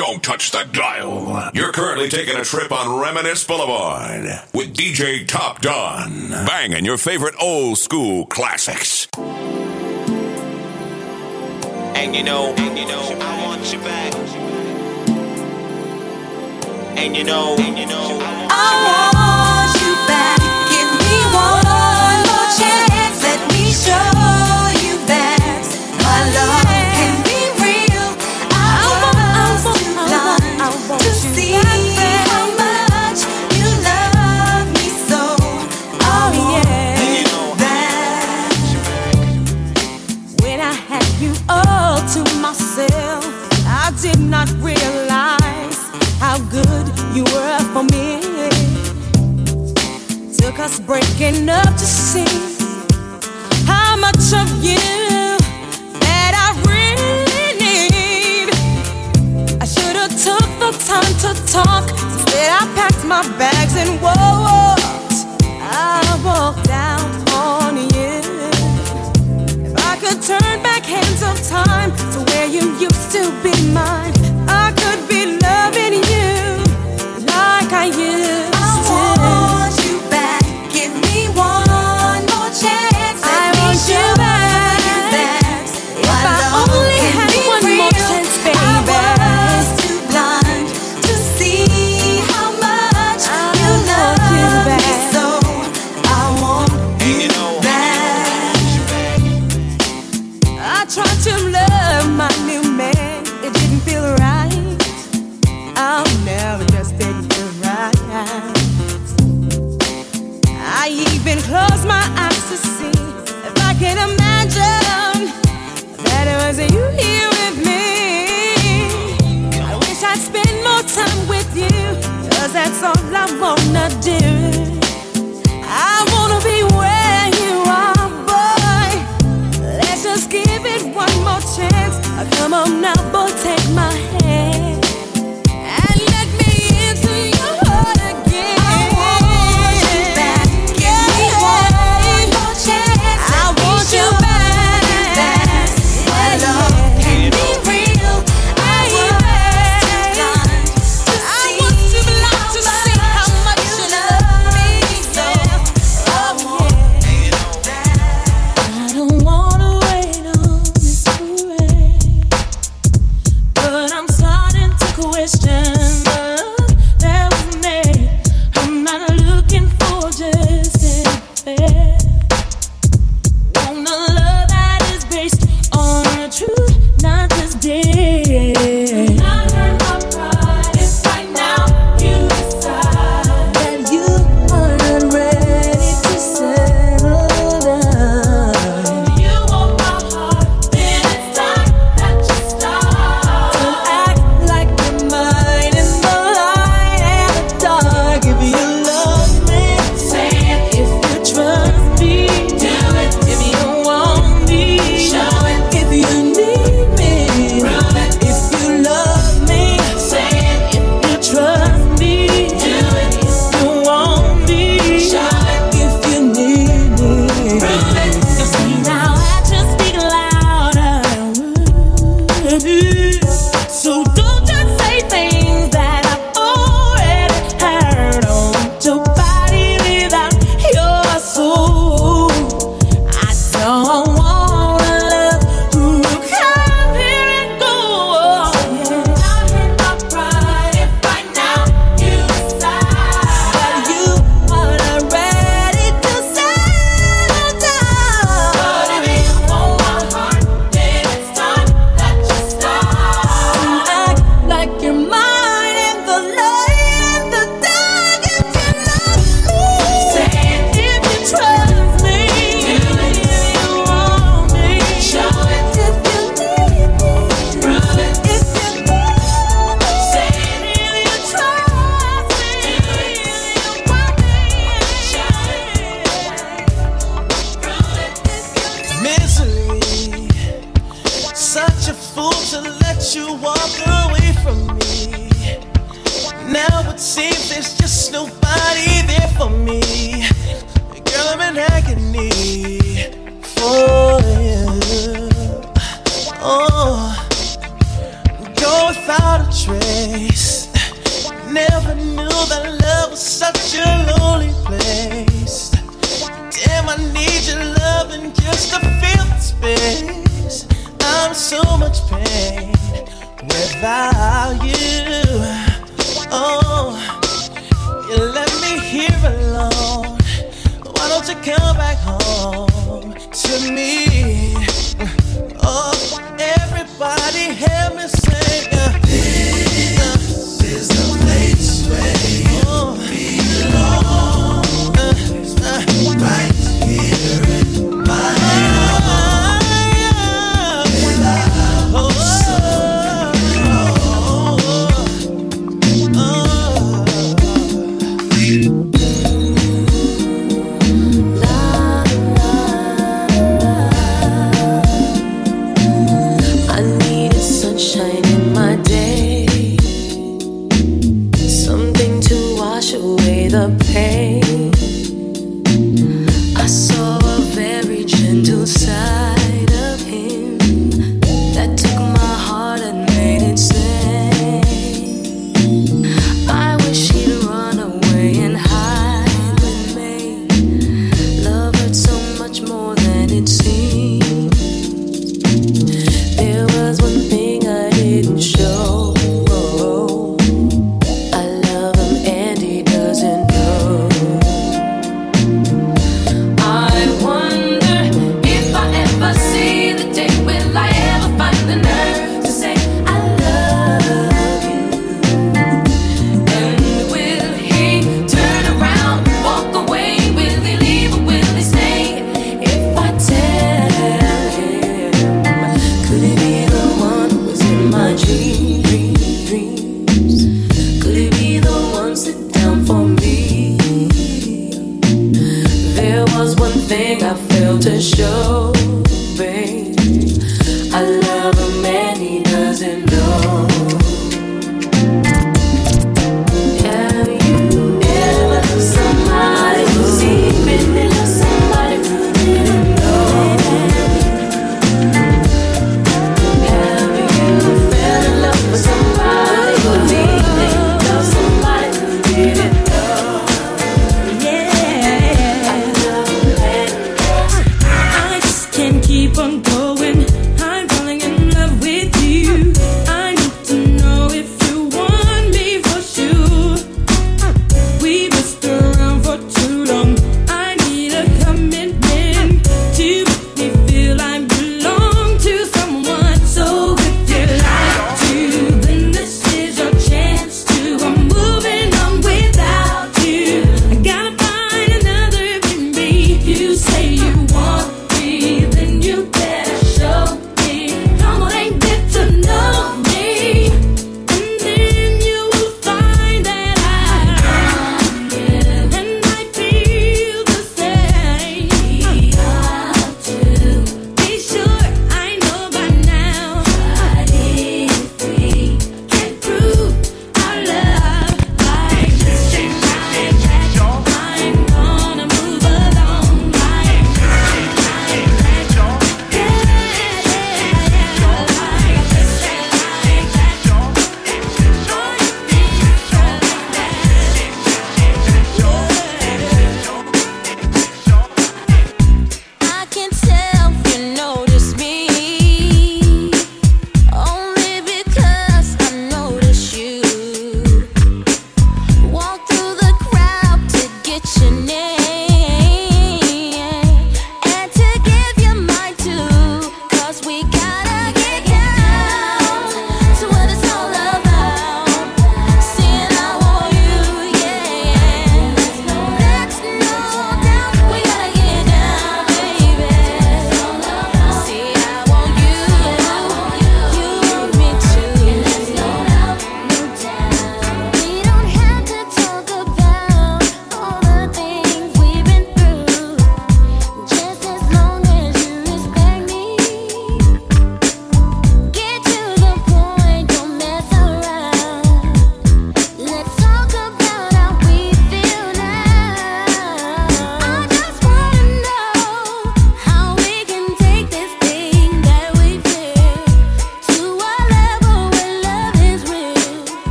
Don't touch that dial. You're currently taking a trip on Reminisce Boulevard with DJ Top Don. Banging your favorite old school classics. And you know, and you know, I want you back. And you know, and you know, I want you back. just breaking up to see how much of you that I really need. I should have took the time to talk. Instead, I packed my bags and walked. I walked down on you. If I could turn back hands of time to where you used to be mine. much pain without you. Oh, you left me here alone. Why don't you come back home to me? Oh, everybody, help me sing.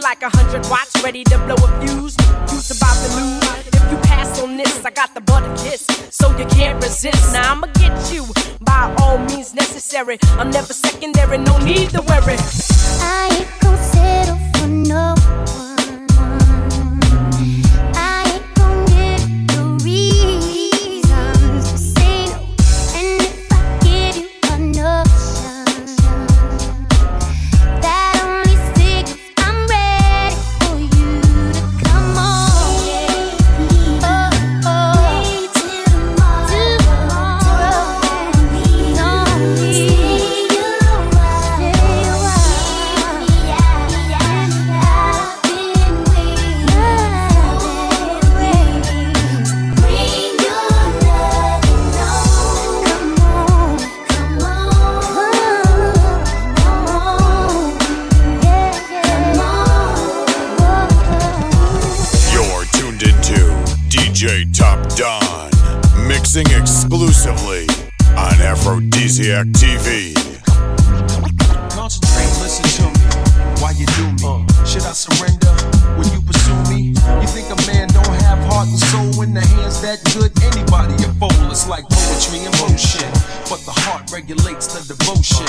Like a hundred watts, ready to blow a fuse. Fuse about to lose. If you pass on this, I got the butter kiss, so you can't resist. Now I'ma get you by all means necessary. I'm never secondary, no need to worry. I ain't gon' settle for no mixing exclusively on Aphrodisiac TV. Concentrate, listen to me. Why you do me? Should I surrender when you pursue me? You think a man don't have heart and soul in the hands that good? Anybody a fool? It's like poetry in motion, but the heart regulates the devotion.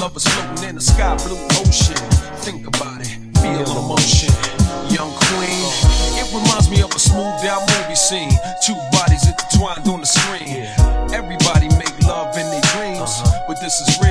Love is floating in a sky blue ocean. Think about it, feel emotion. Young queen, it reminds me of a smooth out movie scene. Two is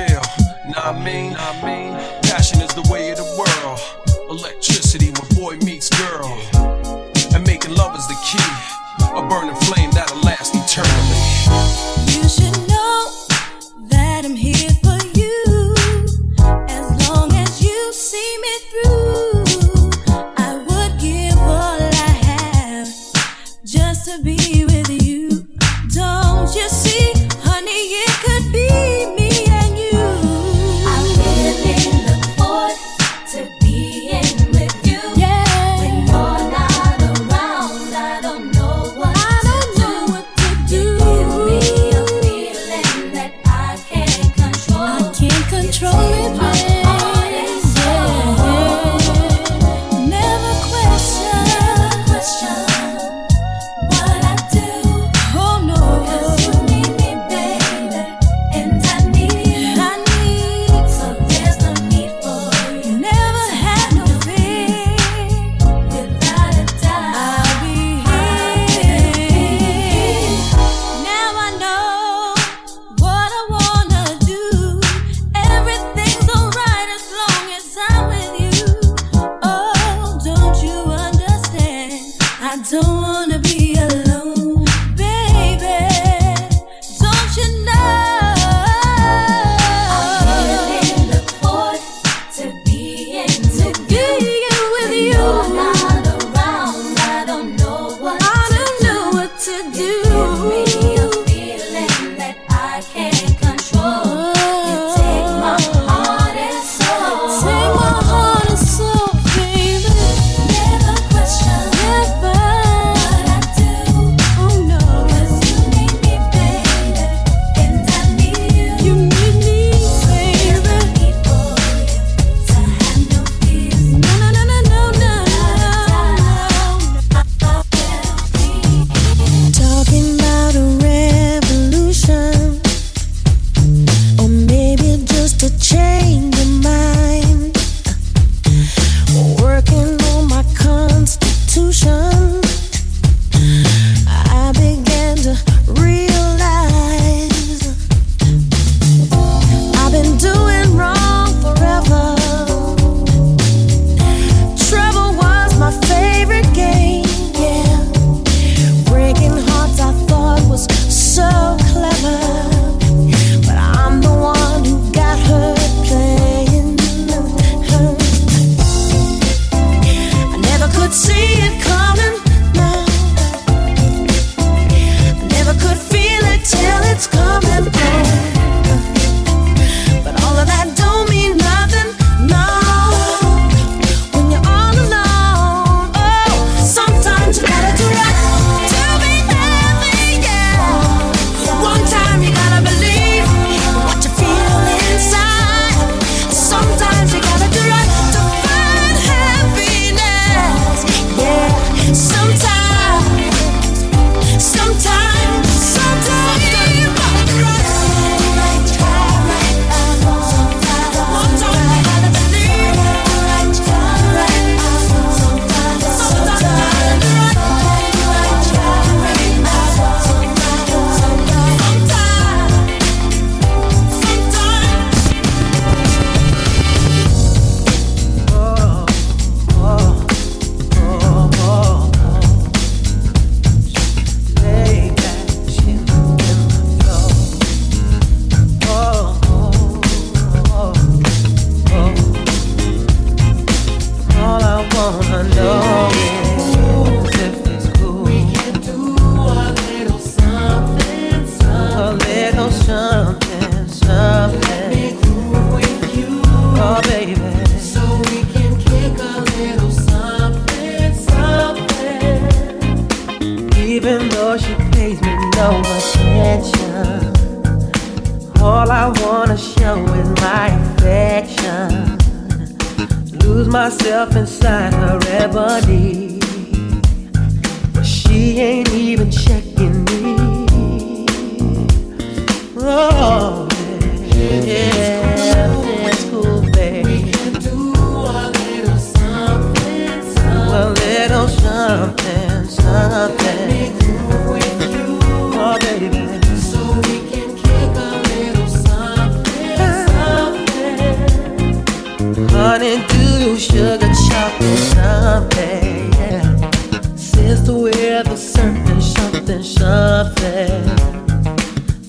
running to sugar chocolate something, yeah. Sister with a certain something, something.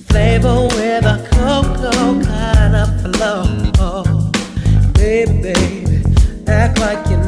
Flavor with a cocoa kind of flow. Baby, baby, act like you.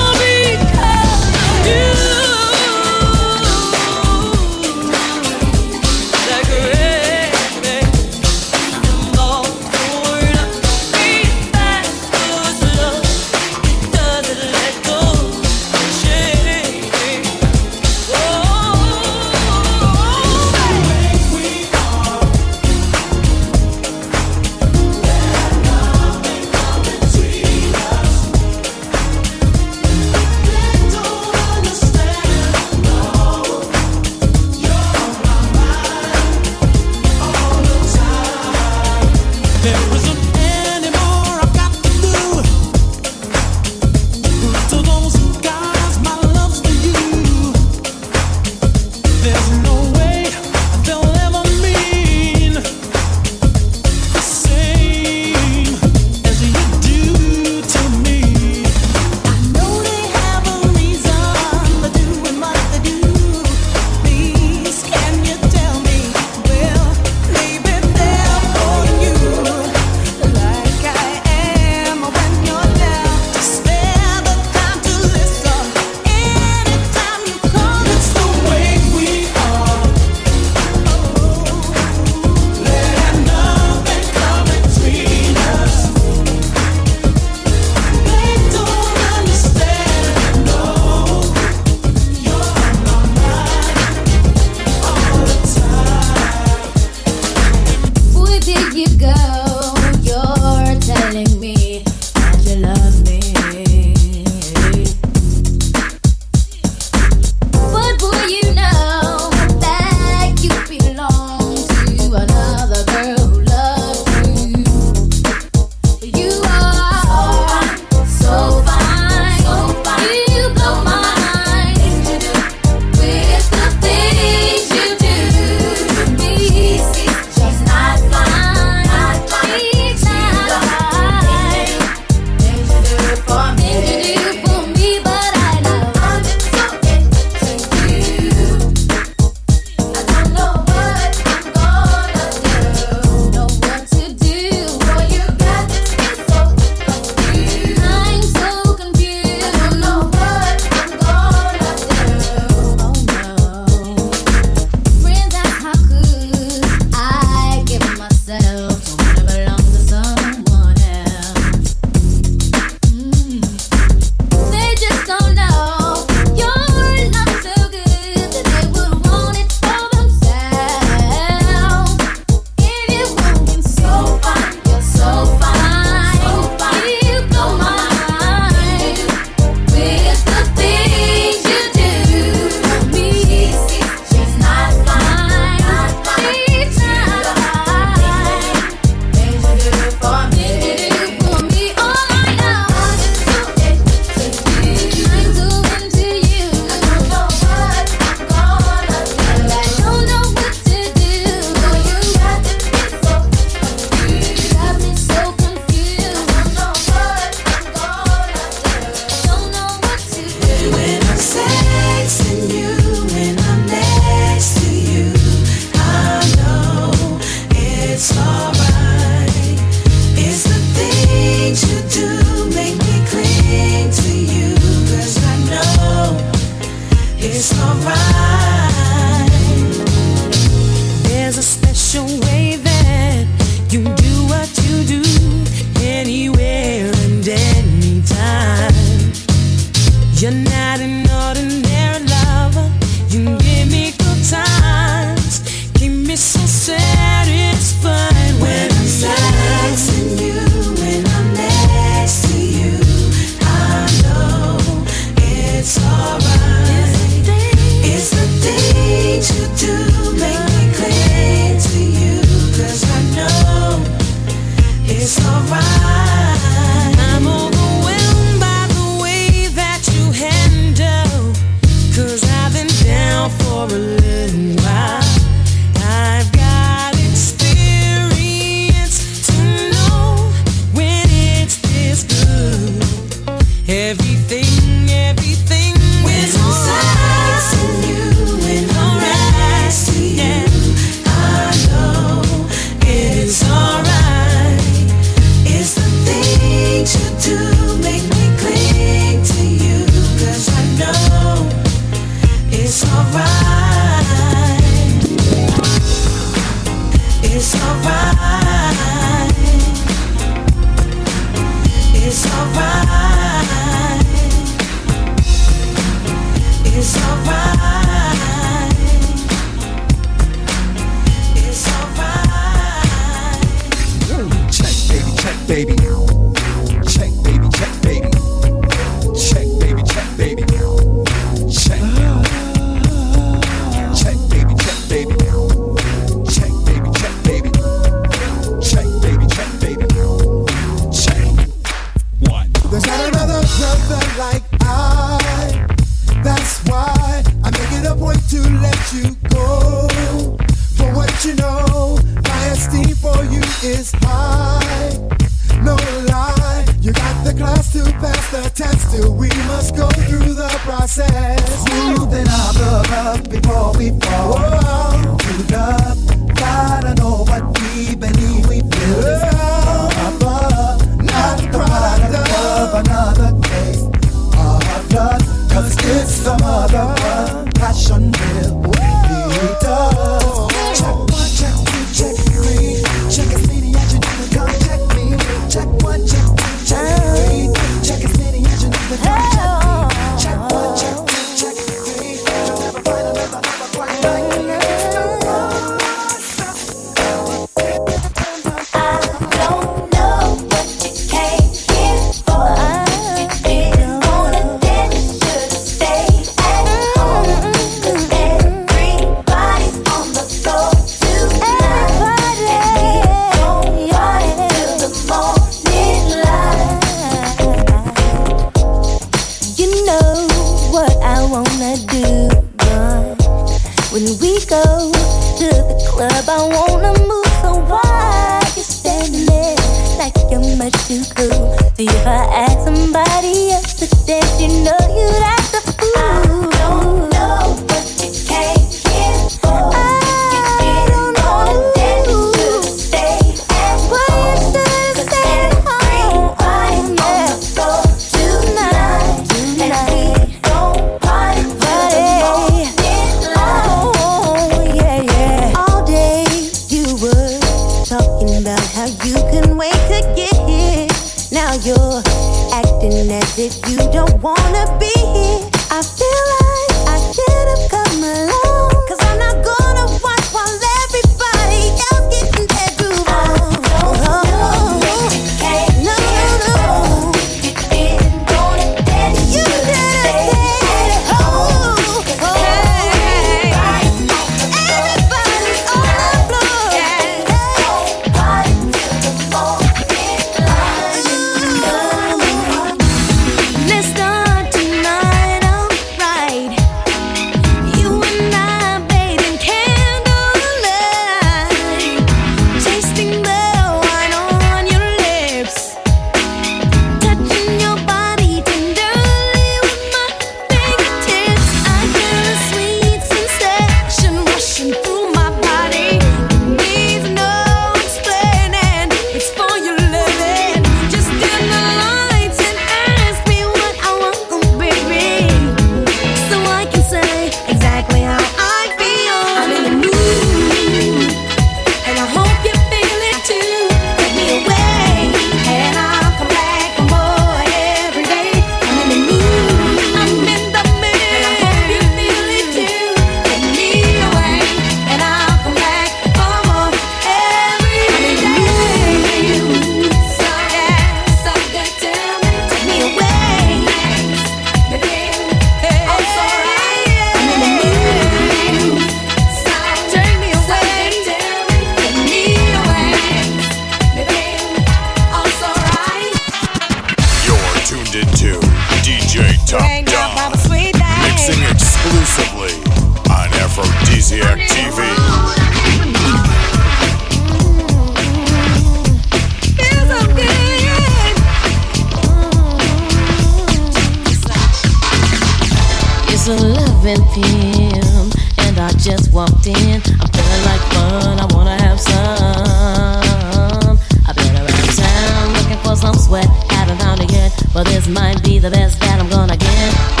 to loving him, and I just walked in. I'm feeling like fun, I wanna have some. I've been around town looking for some sweat, haven't found it yet, but this might be the best that I'm gonna get.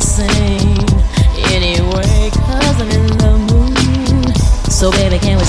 to sing anyway, cause I'm in the mood. So, baby, can we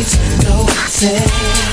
Makes no sense.